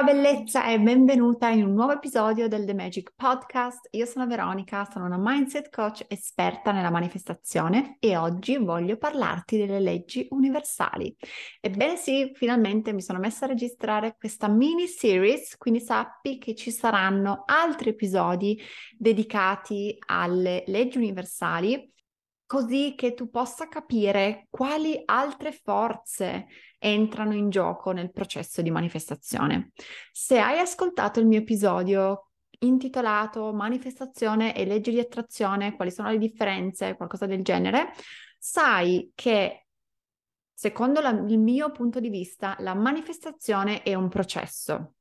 Ciao bellezza e benvenuta in un nuovo episodio del The Magic Podcast. Io sono Veronica, sono una mindset coach esperta nella manifestazione e oggi voglio parlarti delle leggi universali. Ebbene sì, finalmente mi sono messa a registrare questa mini series, quindi sappi che ci saranno altri episodi dedicati alle leggi universali così che tu possa capire quali altre forze entrano in gioco nel processo di manifestazione. Se hai ascoltato il mio episodio intitolato Manifestazione e leggi di attrazione, quali sono le differenze, qualcosa del genere, sai che secondo la, il mio punto di vista la manifestazione è un processo.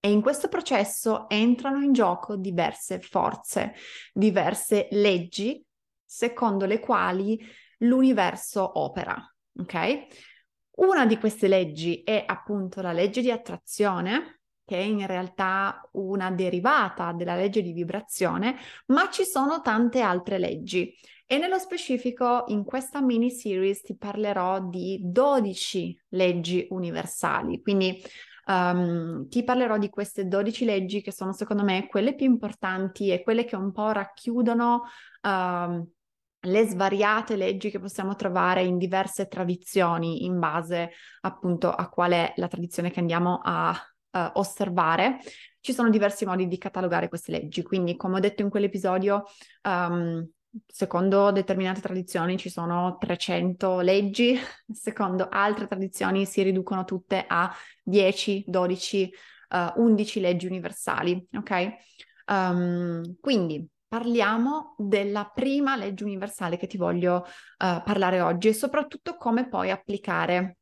E in questo processo entrano in gioco diverse forze, diverse leggi secondo le quali l'universo opera, ok? Una di queste leggi è appunto la legge di attrazione, che è in realtà una derivata della legge di vibrazione, ma ci sono tante altre leggi. E nello specifico in questa mini series ti parlerò di 12 leggi universali, quindi um, ti parlerò di queste 12 leggi che sono secondo me quelle più importanti e quelle che un po' racchiudono um, le svariate leggi che possiamo trovare in diverse tradizioni in base appunto a qual è la tradizione che andiamo a uh, osservare. Ci sono diversi modi di catalogare queste leggi, quindi come ho detto in quell'episodio, um, secondo determinate tradizioni ci sono 300 leggi, secondo altre tradizioni si riducono tutte a 10, 12, uh, 11 leggi universali, ok? Um, quindi parliamo della prima legge universale che ti voglio uh, parlare oggi e soprattutto come puoi applicare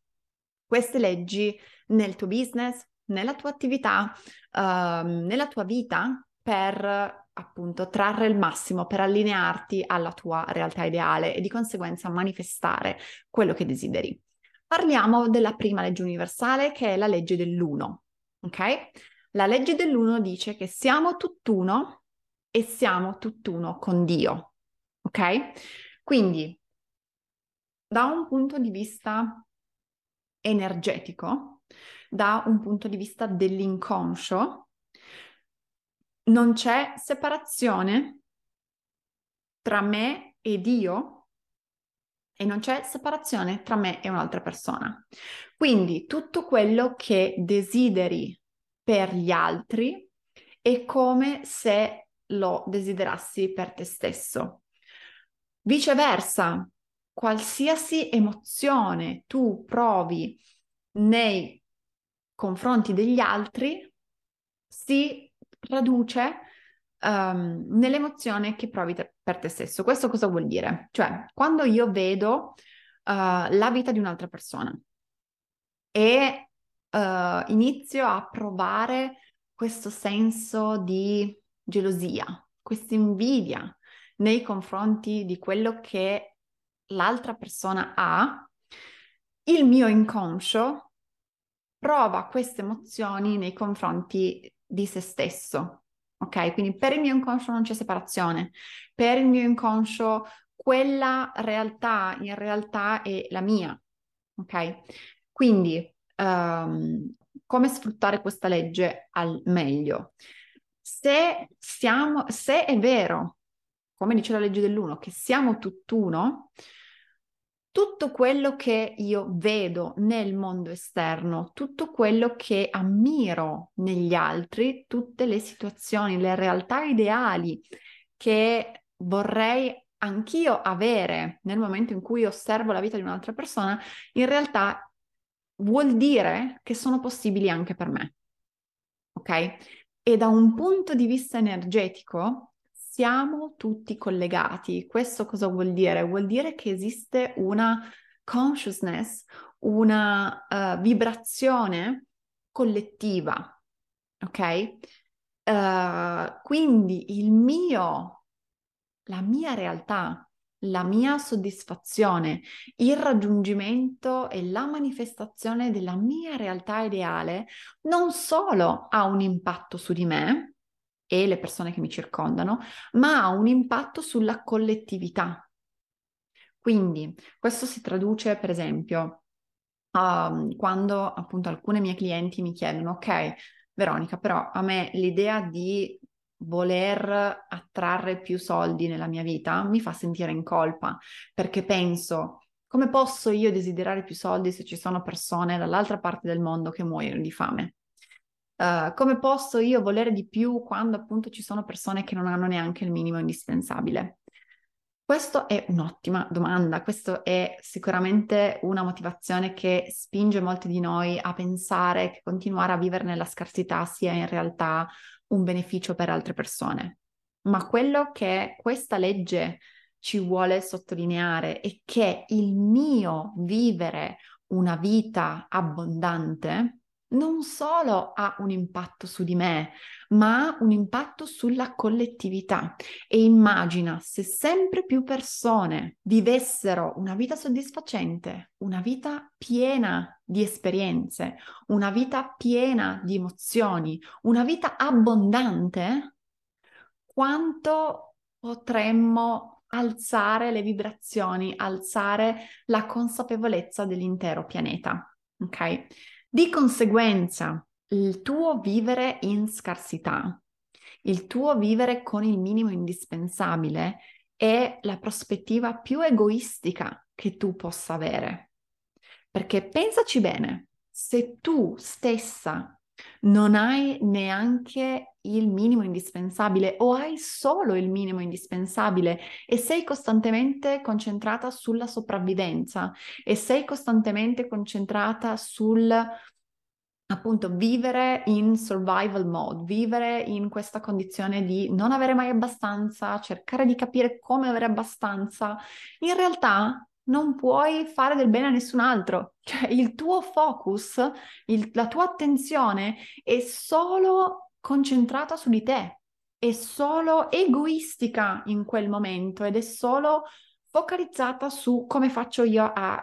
queste leggi nel tuo business, nella tua attività, uh, nella tua vita per appunto trarre il massimo, per allinearti alla tua realtà ideale e di conseguenza manifestare quello che desideri. Parliamo della prima legge universale che è la legge dell'uno, ok? La legge dell'uno dice che siamo tutt'uno e siamo tutt'uno con Dio. Ok? Quindi, da un punto di vista energetico, da un punto di vista dell'inconscio, non c'è separazione tra me e Dio e non c'è separazione tra me e un'altra persona. Quindi tutto quello che desideri per gli altri è come se lo desiderassi per te stesso. Viceversa, qualsiasi emozione tu provi nei confronti degli altri si traduce um, nell'emozione che provi te- per te stesso. Questo cosa vuol dire? Cioè, quando io vedo uh, la vita di un'altra persona e uh, inizio a provare questo senso di gelosia, questa invidia nei confronti di quello che l'altra persona ha, il mio inconscio prova queste emozioni nei confronti di se stesso. Ok, quindi per il mio inconscio non c'è separazione, per il mio inconscio quella realtà in realtà è la mia, ok? Quindi um, come sfruttare questa legge al meglio? Se, siamo, se è vero, come dice la legge dell'uno, che siamo tutt'uno, tutto quello che io vedo nel mondo esterno, tutto quello che ammiro negli altri, tutte le situazioni, le realtà ideali che vorrei anch'io avere nel momento in cui osservo la vita di un'altra persona, in realtà vuol dire che sono possibili anche per me. Ok? E da un punto di vista energetico siamo tutti collegati. Questo cosa vuol dire? Vuol dire che esiste una consciousness, una uh, vibrazione collettiva. Ok? Uh, quindi il mio, la mia realtà la mia soddisfazione, il raggiungimento e la manifestazione della mia realtà ideale non solo ha un impatto su di me e le persone che mi circondano, ma ha un impatto sulla collettività. Quindi questo si traduce, per esempio, uh, quando appunto alcune mie clienti mi chiedono, ok, Veronica, però a me l'idea di voler attrarre più soldi nella mia vita mi fa sentire in colpa perché penso come posso io desiderare più soldi se ci sono persone dall'altra parte del mondo che muoiono di fame? Uh, come posso io volere di più quando appunto ci sono persone che non hanno neanche il minimo indispensabile? Questa è un'ottima domanda, questa è sicuramente una motivazione che spinge molti di noi a pensare che continuare a vivere nella scarsità sia in realtà un beneficio per altre persone. Ma quello che questa legge ci vuole sottolineare è che il mio vivere una vita abbondante non solo ha un impatto su di me, ma ha un impatto sulla collettività. E immagina se sempre più persone vivessero una vita soddisfacente, una vita piena di esperienze, una vita piena di emozioni, una vita abbondante, quanto potremmo alzare le vibrazioni, alzare la consapevolezza dell'intero pianeta. Ok? Di conseguenza, il tuo vivere in scarsità, il tuo vivere con il minimo indispensabile è la prospettiva più egoistica che tu possa avere. Perché pensaci bene, se tu stessa non hai neanche il minimo indispensabile o hai solo il minimo indispensabile e sei costantemente concentrata sulla sopravvivenza e sei costantemente concentrata sul appunto vivere in survival mode, vivere in questa condizione di non avere mai abbastanza, cercare di capire come avere abbastanza, in realtà non puoi fare del bene a nessun altro. Cioè il tuo focus, il, la tua attenzione è solo concentrata su di te, è solo egoistica in quel momento ed è solo focalizzata su come faccio io a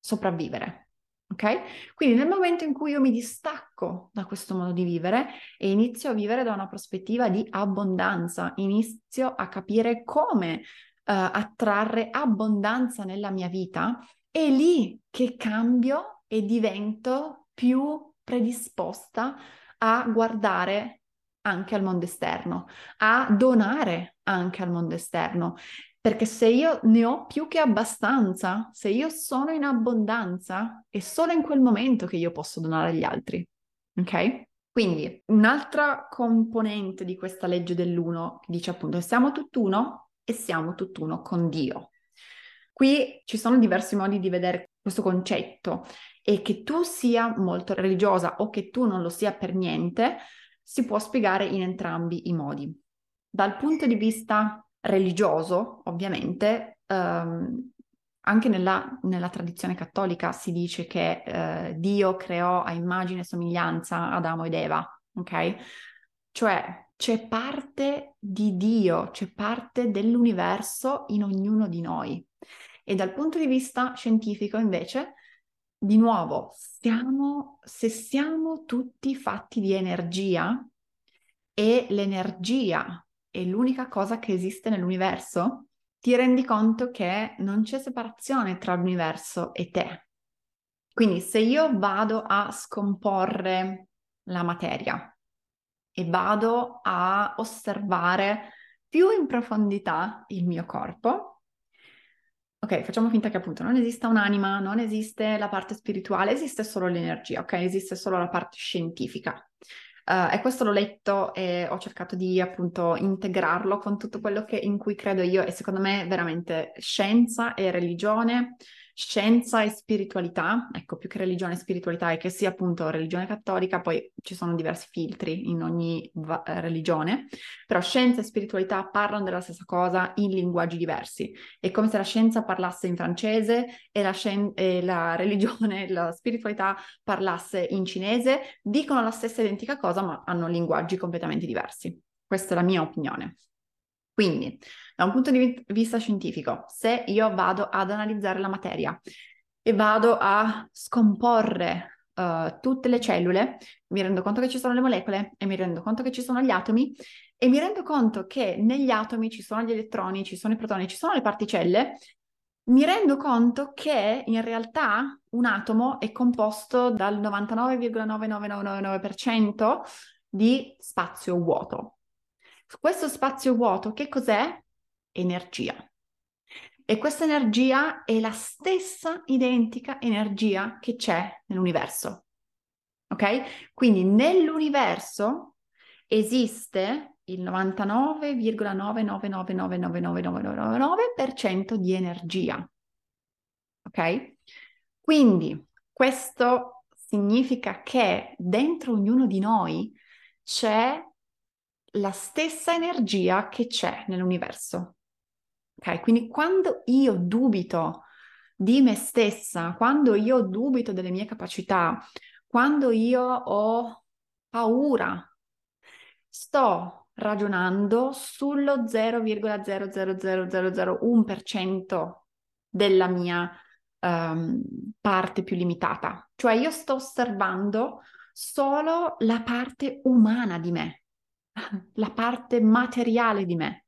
sopravvivere. Ok? Quindi nel momento in cui io mi distacco da questo modo di vivere e inizio a vivere da una prospettiva di abbondanza, inizio a capire come uh, attrarre abbondanza nella mia vita, è lì che cambio e divento più predisposta a guardare anche al mondo esterno, a donare anche al mondo esterno. Perché se io ne ho più che abbastanza, se io sono in abbondanza, è solo in quel momento che io posso donare agli altri. Ok? Quindi un'altra componente di questa legge dell'uno dice appunto siamo tutt'uno e siamo tutt'uno con Dio. Qui ci sono diversi modi di vedere questo concetto e che tu sia molto religiosa o che tu non lo sia per niente, si può spiegare in entrambi i modi. Dal punto di vista religioso, ovviamente, ehm, anche nella, nella, tradizione cattolica si dice che eh, Dio creò a immagine e somiglianza Adamo ed Eva, ok? Cioè c'è parte di Dio, c'è parte dell'universo in ognuno di noi. E dal punto di vista scientifico, invece, di nuovo, siamo, se siamo tutti fatti di energia e l'energia è l'unica cosa che esiste nell'universo, ti rendi conto che non c'è separazione tra l'universo e te. Quindi se io vado a scomporre la materia e vado a osservare più in profondità il mio corpo, ok, facciamo finta che appunto non esista un'anima, non esiste la parte spirituale, esiste solo l'energia, ok? Esiste solo la parte scientifica. Uh, e questo l'ho letto e ho cercato di appunto integrarlo con tutto quello che, in cui credo io e secondo me veramente scienza e religione scienza e spiritualità, ecco più che religione e spiritualità e che sia appunto religione cattolica, poi ci sono diversi filtri in ogni va- eh, religione, però scienza e spiritualità parlano della stessa cosa in linguaggi diversi. È come se la scienza parlasse in francese e la, scien- e la religione, la spiritualità parlasse in cinese, dicono la stessa identica cosa ma hanno linguaggi completamente diversi. Questa è la mia opinione. Quindi, da un punto di vista scientifico, se io vado ad analizzare la materia e vado a scomporre uh, tutte le cellule, mi rendo conto che ci sono le molecole e mi rendo conto che ci sono gli atomi e mi rendo conto che negli atomi ci sono gli elettroni, ci sono i protoni, ci sono le particelle, mi rendo conto che in realtà un atomo è composto dal 99,9999% di spazio vuoto. Questo spazio vuoto che cos'è? Energia. E questa energia è la stessa identica energia che c'è nell'universo. Ok? Quindi nell'universo esiste il 99,9999999% di energia. Ok? Quindi questo significa che dentro ognuno di noi c'è la stessa energia che c'è nell'universo. Ok, quindi quando io dubito di me stessa, quando io dubito delle mie capacità, quando io ho paura, sto ragionando sullo 0,00001% della mia um, parte più limitata. Cioè io sto osservando solo la parte umana di me la parte materiale di me,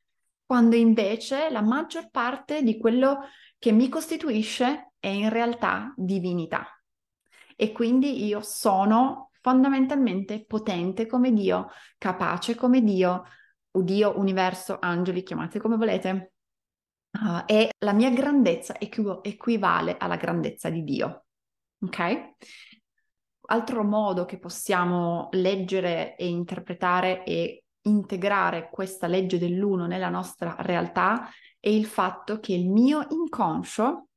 quando invece la maggior parte di quello che mi costituisce è in realtà divinità. E quindi io sono fondamentalmente potente come Dio, capace come Dio, Dio, universo, angeli, chiamate come volete. Uh, e la mia grandezza equ- equivale alla grandezza di Dio. Ok? altro modo che possiamo leggere e interpretare e integrare questa legge dell'uno nella nostra realtà è il fatto che il mio inconscio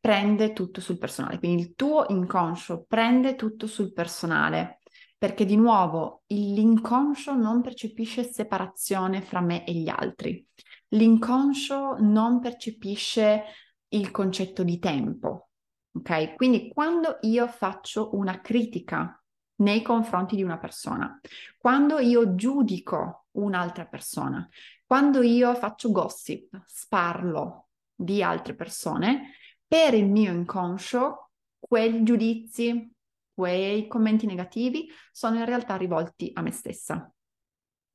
prende tutto sul personale, quindi il tuo inconscio prende tutto sul personale, perché di nuovo l'inconscio non percepisce separazione fra me e gli altri. L'inconscio non percepisce il concetto di tempo, Ok? Quindi quando io faccio una critica nei confronti di una persona, quando io giudico un'altra persona, quando io faccio gossip, sparlo di altre persone, per il mio inconscio quei giudizi, quei commenti negativi sono in realtà rivolti a me stessa.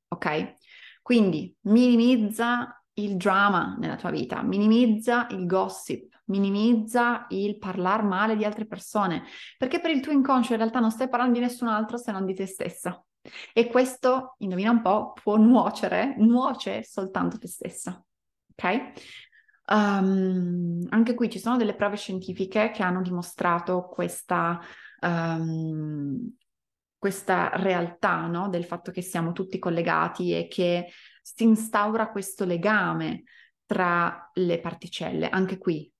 Ok? Quindi minimizza il drama nella tua vita, minimizza il gossip, minimizza il parlare male di altre persone, perché per il tuo inconscio in realtà non stai parlando di nessun altro se non di te stessa. E questo, indovina un po', può nuocere, nuoce soltanto te stessa. Ok? Um, anche qui ci sono delle prove scientifiche che hanno dimostrato questa, um, questa realtà no? del fatto che siamo tutti collegati e che si instaura questo legame tra le particelle. Anche qui,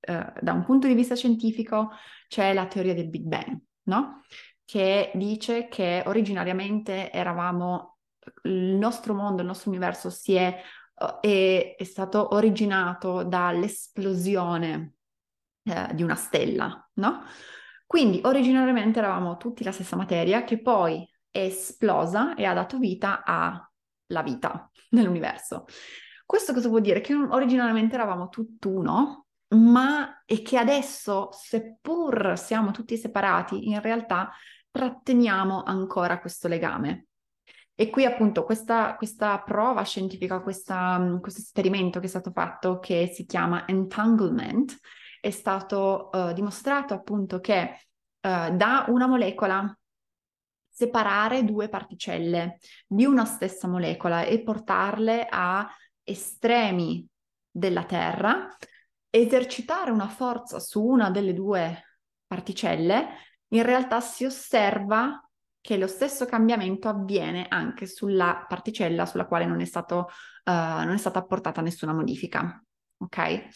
eh, da un punto di vista scientifico, c'è la teoria del Big Bang, no? Che dice che originariamente eravamo, il nostro mondo, il nostro universo si è, è, è stato originato dall'esplosione eh, di una stella, no? Quindi originariamente eravamo tutti la stessa materia che poi è esplosa e ha dato vita a la vita nell'universo. Questo cosa vuol dire? Che originariamente eravamo tutt'uno, ma e che adesso, seppur siamo tutti separati, in realtà tratteniamo ancora questo legame. E qui appunto questa, questa prova scientifica, questa, questo esperimento che è stato fatto, che si chiama entanglement, è stato uh, dimostrato appunto che uh, da una molecola separare due particelle di una stessa molecola e portarle a estremi della Terra, esercitare una forza su una delle due particelle, in realtà si osserva che lo stesso cambiamento avviene anche sulla particella sulla quale non è, stato, uh, non è stata apportata nessuna modifica. Ok?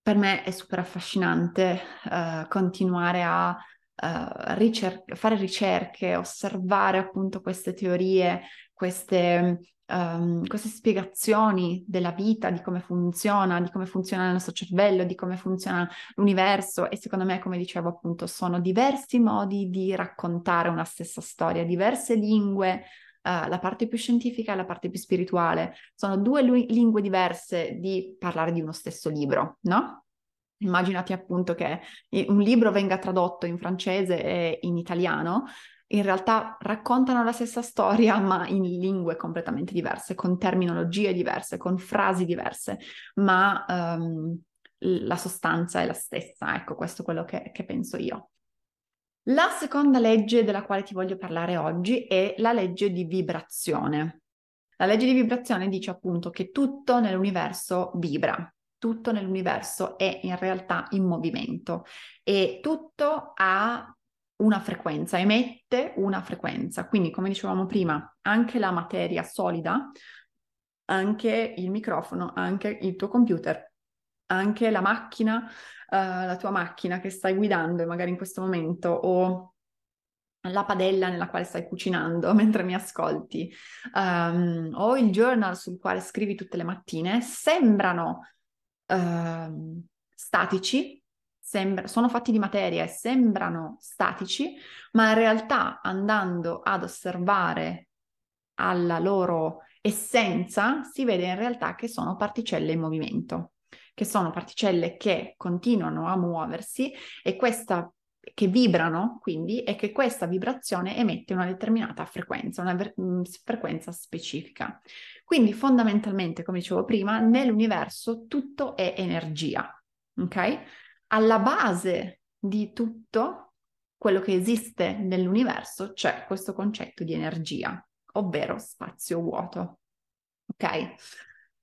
Per me è super affascinante uh, continuare a uh, ricer- fare ricerche, osservare appunto queste teorie, queste um, queste spiegazioni della vita, di come funziona, di come funziona il nostro cervello, di come funziona l'universo e secondo me, come dicevo appunto, sono diversi modi di raccontare una stessa storia, diverse lingue, uh, la parte più scientifica e la parte più spirituale. Sono due lu- lingue diverse di parlare di uno stesso libro, no? Immaginati appunto che un libro venga tradotto in francese e in italiano, in realtà raccontano la stessa storia, ma in lingue completamente diverse, con terminologie diverse, con frasi diverse, ma um, la sostanza è la stessa. Ecco, questo è quello che, che penso io. La seconda legge della quale ti voglio parlare oggi è la legge di vibrazione. La legge di vibrazione dice appunto che tutto nell'universo vibra, tutto nell'universo è in realtà in movimento e tutto ha una frequenza, emette una frequenza. Quindi, come dicevamo prima, anche la materia solida, anche il microfono, anche il tuo computer, anche la macchina, uh, la tua macchina che stai guidando e magari in questo momento o la padella nella quale stai cucinando mentre mi ascolti um, o il journal sul quale scrivi tutte le mattine sembrano uh, statici sembra, sono fatti di materia e sembrano statici, ma in realtà andando ad osservare alla loro essenza si vede in realtà che sono particelle in movimento, che sono particelle che continuano a muoversi e questa che vibrano, quindi, e che questa vibrazione emette una determinata frequenza, una ver- mm, frequenza specifica. Quindi fondamentalmente, come dicevo prima, nell'universo tutto è energia, ok? Alla base di tutto quello che esiste nell'universo c'è questo concetto di energia, ovvero spazio vuoto. Ok?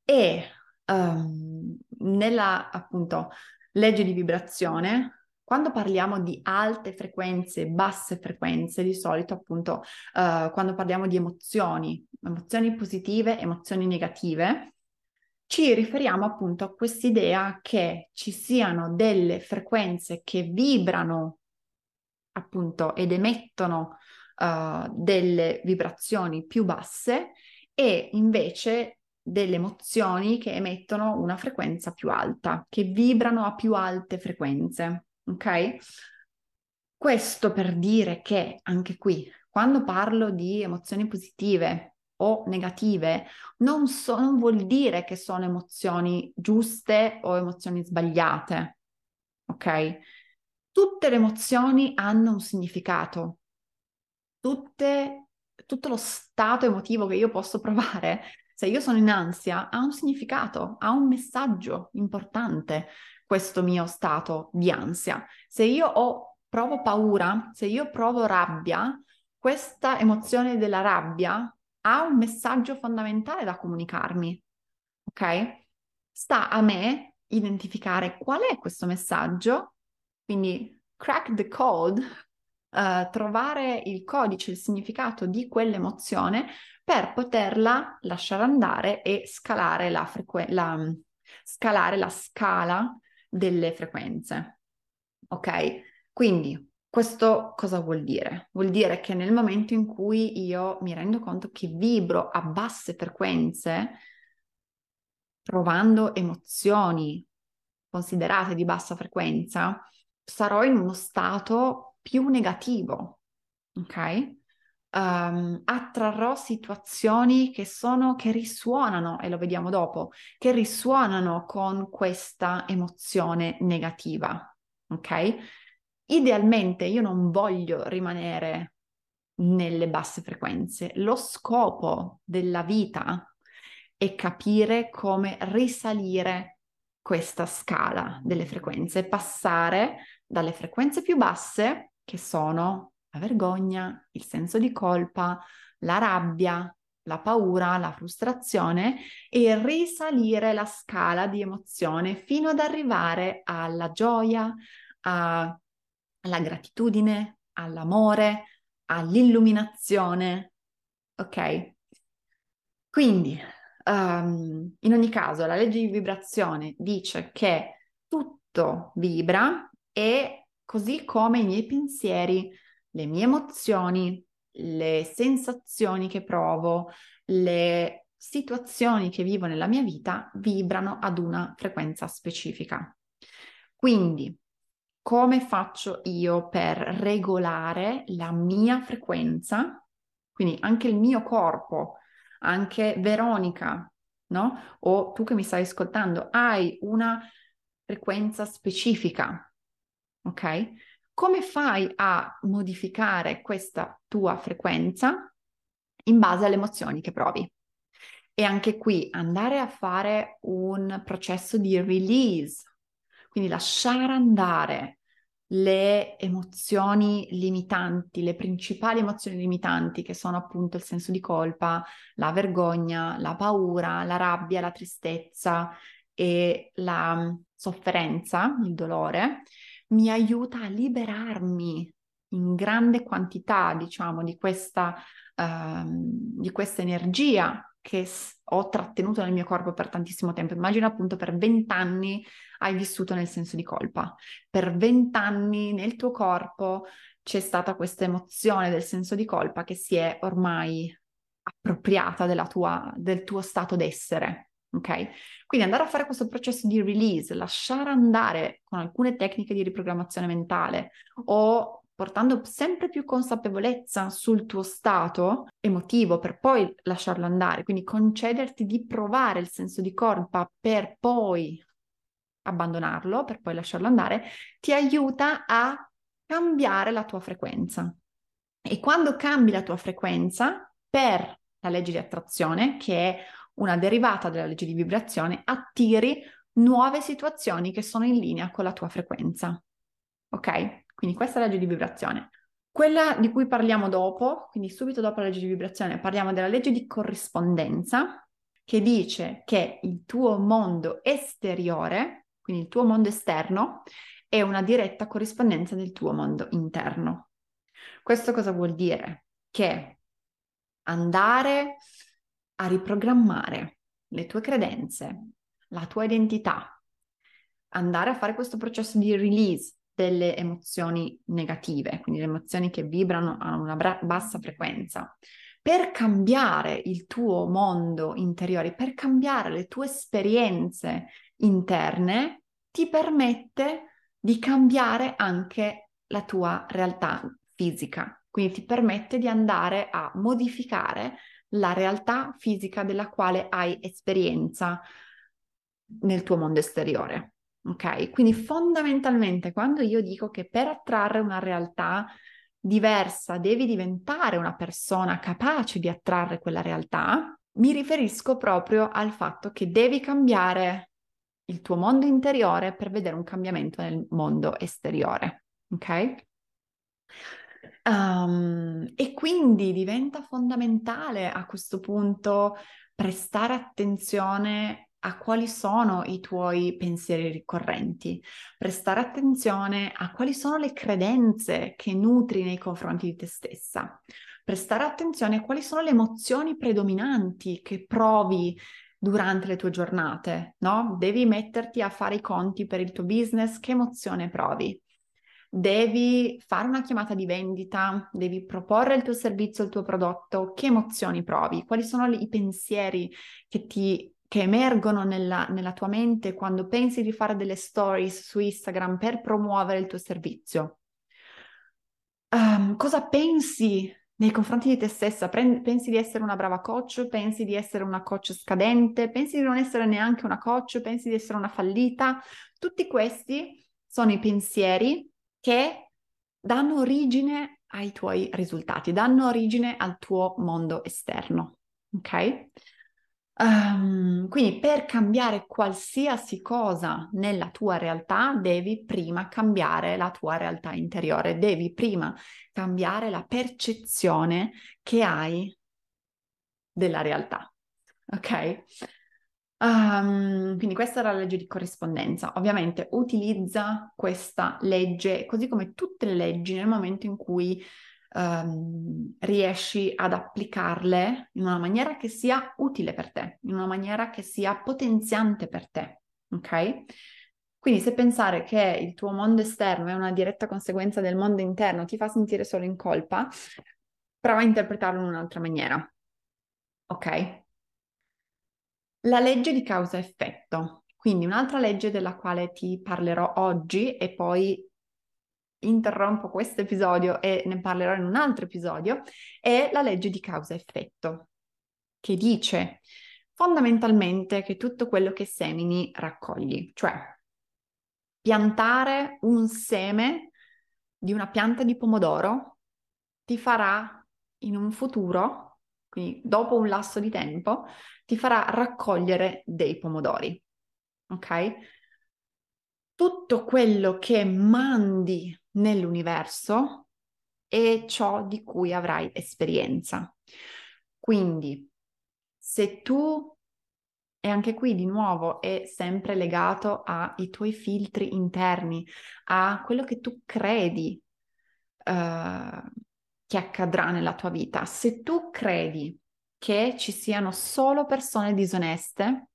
E um, nella appunto legge di vibrazione, quando parliamo di alte frequenze, basse frequenze, di solito appunto uh, quando parliamo di emozioni, emozioni positive, emozioni negative, ci riferiamo appunto a quest'idea che ci siano delle frequenze che vibrano appunto ed emettono uh, delle vibrazioni più basse e invece delle emozioni che emettono una frequenza più alta, che vibrano a più alte frequenze, ok? Questo per dire che anche qui, quando parlo di emozioni positive, o negative non, so, non vuol dire che sono emozioni giuste o emozioni sbagliate, ok? Tutte le emozioni hanno un significato, Tutte, tutto lo stato emotivo che io posso provare, se io sono in ansia, ha un significato, ha un messaggio importante questo mio stato di ansia. Se io ho, provo paura, se io provo rabbia, questa emozione della rabbia ha un messaggio fondamentale da comunicarmi, ok? Sta a me identificare qual è questo messaggio, quindi crack the code, uh, trovare il codice, il significato di quell'emozione per poterla lasciare andare e scalare la, frequ- la, scalare la scala delle frequenze. Ok? Quindi questo cosa vuol dire? Vuol dire che nel momento in cui io mi rendo conto che vibro a basse frequenze, provando emozioni considerate di bassa frequenza, sarò in uno stato più negativo, ok? Um, attrarrò situazioni che sono, che risuonano, e lo vediamo dopo, che risuonano con questa emozione negativa, ok? Idealmente io non voglio rimanere nelle basse frequenze. Lo scopo della vita è capire come risalire questa scala delle frequenze, passare dalle frequenze più basse, che sono la vergogna, il senso di colpa, la rabbia, la paura, la frustrazione e risalire la scala di emozione fino ad arrivare alla gioia, alla gratitudine, all'amore, all'illuminazione. Ok? Quindi, um, in ogni caso, la legge di vibrazione dice che tutto vibra e così come i miei pensieri, le mie emozioni, le sensazioni che provo, le situazioni che vivo nella mia vita vibrano ad una frequenza specifica. Quindi, come faccio io per regolare la mia frequenza? Quindi anche il mio corpo, anche Veronica, no? O tu che mi stai ascoltando, hai una frequenza specifica, ok? come fai a modificare questa tua frequenza in base alle emozioni che provi? E anche qui andare a fare un processo di release, quindi lasciare andare le emozioni limitanti, le principali emozioni limitanti che sono appunto il senso di colpa, la vergogna, la paura, la rabbia, la tristezza e la sofferenza, il dolore, mi aiuta a liberarmi in grande quantità, diciamo, di questa, uh, di questa energia che ho trattenuto nel mio corpo per tantissimo tempo. Immagina appunto per vent'anni hai vissuto nel senso di colpa. Per vent'anni nel tuo corpo c'è stata questa emozione del senso di colpa che si è ormai appropriata tua, del tuo stato d'essere ok? Quindi andare a fare questo processo di release, lasciare andare con alcune tecniche di riprogrammazione mentale o portando sempre più consapevolezza sul tuo stato emotivo per poi lasciarlo andare, quindi concederti di provare il senso di colpa per poi abbandonarlo, per poi lasciarlo andare, ti aiuta a cambiare la tua frequenza. E quando cambi la tua frequenza per la legge di attrazione, che è una derivata della legge di vibrazione, attiri nuove situazioni che sono in linea con la tua frequenza. Ok? Quindi questa è la legge di vibrazione. Quella di cui parliamo dopo, quindi subito dopo la legge di vibrazione, parliamo della legge di corrispondenza, che dice che il tuo mondo esteriore, quindi il tuo mondo esterno, è una diretta corrispondenza del tuo mondo interno. Questo cosa vuol dire? Che andare a riprogrammare le tue credenze, la tua identità, andare a fare questo processo di release delle emozioni negative, quindi le emozioni che vibrano a una bra- bassa frequenza, per cambiare il tuo mondo interiore, per cambiare le tue esperienze interne, ti permette di cambiare anche la tua realtà fisica. Quindi ti permette di andare a modificare la realtà fisica della quale hai esperienza nel tuo mondo esteriore. Ok? Quindi fondamentalmente quando io dico che per attrarre una realtà diversa devi diventare una persona capace di attrarre quella realtà, mi riferisco proprio al fatto che devi cambiare il tuo mondo interiore per vedere un cambiamento nel mondo esteriore. Ok? Um, e quindi diventa fondamentale a questo punto prestare attenzione a quali sono i tuoi pensieri ricorrenti, prestare attenzione a quali sono le credenze che nutri nei confronti di te stessa, prestare attenzione a quali sono le emozioni predominanti che provi durante le tue giornate, no? Devi metterti a fare i conti per il tuo business, che emozione provi? devi fare una chiamata di vendita, devi proporre il tuo servizio, il tuo prodotto, che emozioni provi, quali sono i pensieri che ti che emergono nella, nella tua mente quando pensi di fare delle stories su Instagram per promuovere il tuo servizio. Um, cosa pensi nei confronti di te stessa? pensi di essere una brava coach? Pensi di essere una coach scadente? Pensi di non essere neanche una coach? Pensi di essere una fallita? Tutti questi sono i pensieri che danno origine ai tuoi risultati, danno origine al tuo mondo esterno. Ok? Um, quindi per cambiare qualsiasi cosa nella tua realtà devi prima cambiare la tua realtà interiore, devi prima cambiare la percezione che hai della realtà. Ok? Um, quindi questa è la legge di corrispondenza. Ovviamente utilizza questa legge, così come tutte le leggi, nel momento in cui um, riesci ad applicarle in una maniera che sia utile per te, in una maniera che sia potenziante per te. Ok? Quindi se pensare che il tuo mondo esterno è una diretta conseguenza del mondo interno ti fa sentire solo in colpa, prova a interpretarlo in un'altra maniera. Ok? La legge di causa-effetto, quindi un'altra legge della quale ti parlerò oggi e poi interrompo questo episodio e ne parlerò in un altro episodio, è la legge di causa-effetto, che dice fondamentalmente che tutto quello che semini raccogli, cioè piantare un seme di una pianta di pomodoro ti farà in un futuro quindi dopo un lasso di tempo, ti farà raccogliere dei pomodori. Ok? Tutto quello che mandi nell'universo è ciò di cui avrai esperienza. Quindi, se tu, e anche qui di nuovo è sempre legato ai tuoi filtri interni, a quello che tu credi, uh, che accadrà nella tua vita. Se tu credi che ci siano solo persone disoneste,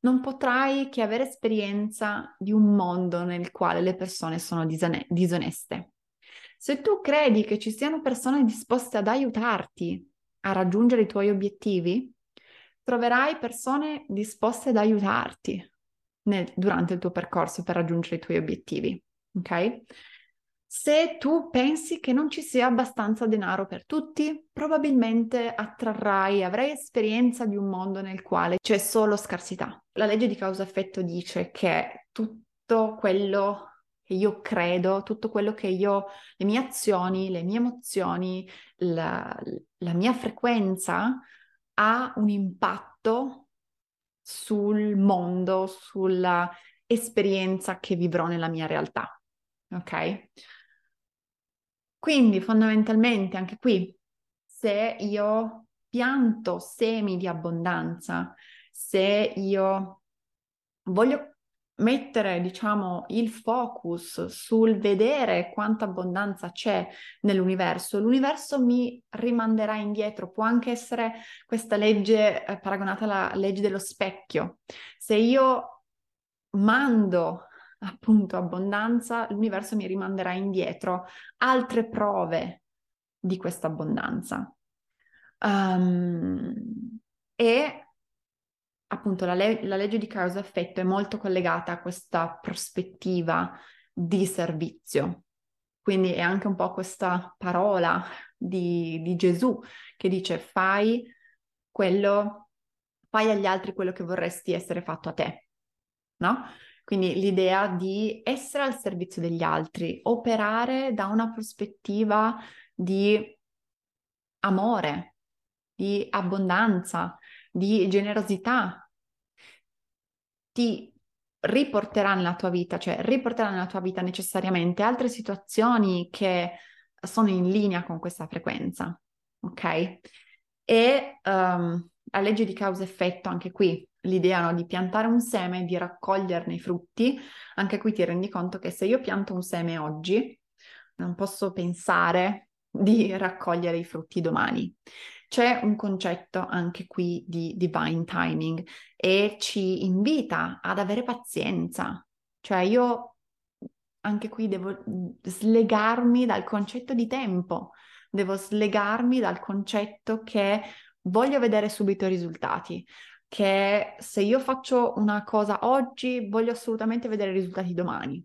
non potrai che avere esperienza di un mondo nel quale le persone sono disone- disoneste. Se tu credi che ci siano persone disposte ad aiutarti a raggiungere i tuoi obiettivi, troverai persone disposte ad aiutarti nel, durante il tuo percorso per raggiungere i tuoi obiettivi. Ok? Se tu pensi che non ci sia abbastanza denaro per tutti, probabilmente attrarrai, avrai esperienza di un mondo nel quale c'è solo scarsità. La legge di causa-effetto dice che tutto quello che io credo, tutto quello che io, le mie azioni, le mie emozioni, la, la mia frequenza ha un impatto sul mondo, sulla esperienza che vivrò nella mia realtà. Ok? Quindi fondamentalmente anche qui, se io pianto semi di abbondanza, se io voglio mettere, diciamo, il focus sul vedere quanta abbondanza c'è nell'universo, l'universo mi rimanderà indietro. Può anche essere questa legge eh, paragonata alla legge dello specchio. Se io mando appunto abbondanza, l'universo mi rimanderà indietro altre prove di questa abbondanza. Um, e appunto la, le- la legge di causa-effetto è molto collegata a questa prospettiva di servizio. Quindi è anche un po' questa parola di, di Gesù che dice fai quello, fai agli altri quello che vorresti essere fatto a te, no? Quindi l'idea di essere al servizio degli altri, operare da una prospettiva di amore, di abbondanza, di generosità, ti riporterà nella tua vita, cioè riporterà nella tua vita necessariamente altre situazioni che sono in linea con questa frequenza, ok? E um, la legge di causa-effetto anche qui l'idea no, di piantare un seme e di raccoglierne i frutti, anche qui ti rendi conto che se io pianto un seme oggi, non posso pensare di raccogliere i frutti domani. C'è un concetto anche qui di divine timing e ci invita ad avere pazienza. Cioè io anche qui devo slegarmi dal concetto di tempo, devo slegarmi dal concetto che voglio vedere subito i risultati che se io faccio una cosa oggi voglio assolutamente vedere i risultati domani.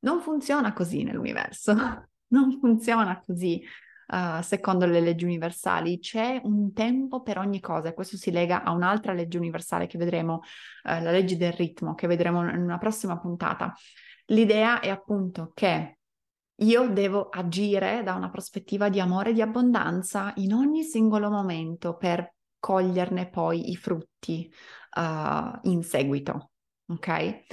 Non funziona così nell'universo, non funziona così uh, secondo le leggi universali. C'è un tempo per ogni cosa e questo si lega a un'altra legge universale che vedremo, uh, la legge del ritmo, che vedremo in una prossima puntata. L'idea è appunto che io devo agire da una prospettiva di amore e di abbondanza in ogni singolo momento per coglierne poi i frutti uh, in seguito, ok?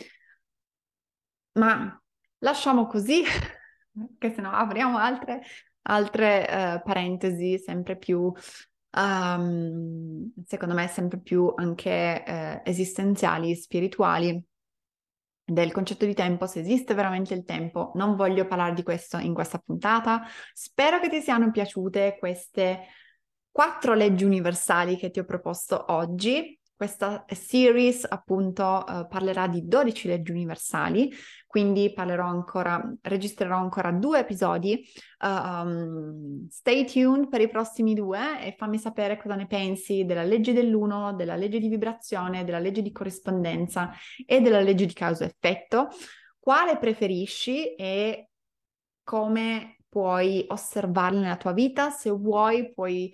Ma lasciamo così, che se no apriamo altre, altre uh, parentesi sempre più um, secondo me sempre più anche eh, esistenziali, spirituali, del concetto di tempo, se esiste veramente il tempo. Non voglio parlare di questo in questa puntata. Spero che ti siano piaciute queste quattro leggi universali che ti ho proposto oggi. Questa series appunto uh, parlerà di 12 leggi universali, quindi parlerò ancora, registrerò ancora due episodi. Um, stay tuned per i prossimi due e fammi sapere cosa ne pensi della legge dell'uno, della legge di vibrazione, della legge di corrispondenza e della legge di causa-effetto. Quale preferisci e come puoi osservarle nella tua vita? Se vuoi puoi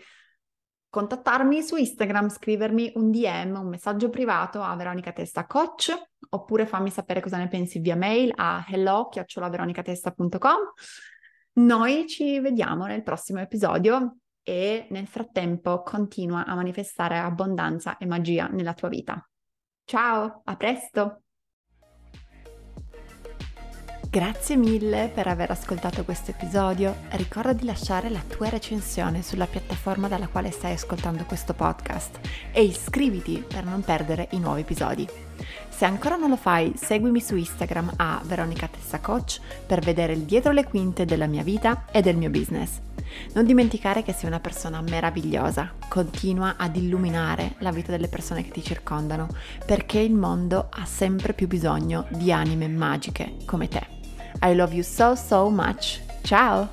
contattarmi su Instagram, scrivermi un DM, un messaggio privato a Veronica Testa Coach, oppure fammi sapere cosa ne pensi via mail a hello-veronicatesta.com. Noi ci vediamo nel prossimo episodio e nel frattempo continua a manifestare abbondanza e magia nella tua vita. Ciao, a presto! Grazie mille per aver ascoltato questo episodio. Ricorda di lasciare la tua recensione sulla piattaforma dalla quale stai ascoltando questo podcast e iscriviti per non perdere i nuovi episodi. Se ancora non lo fai, seguimi su Instagram a Veronica Tessa Coach per vedere il dietro le quinte della mia vita e del mio business. Non dimenticare che sei una persona meravigliosa, continua ad illuminare la vita delle persone che ti circondano, perché il mondo ha sempre più bisogno di anime magiche come te. I love you so so much. Ciao!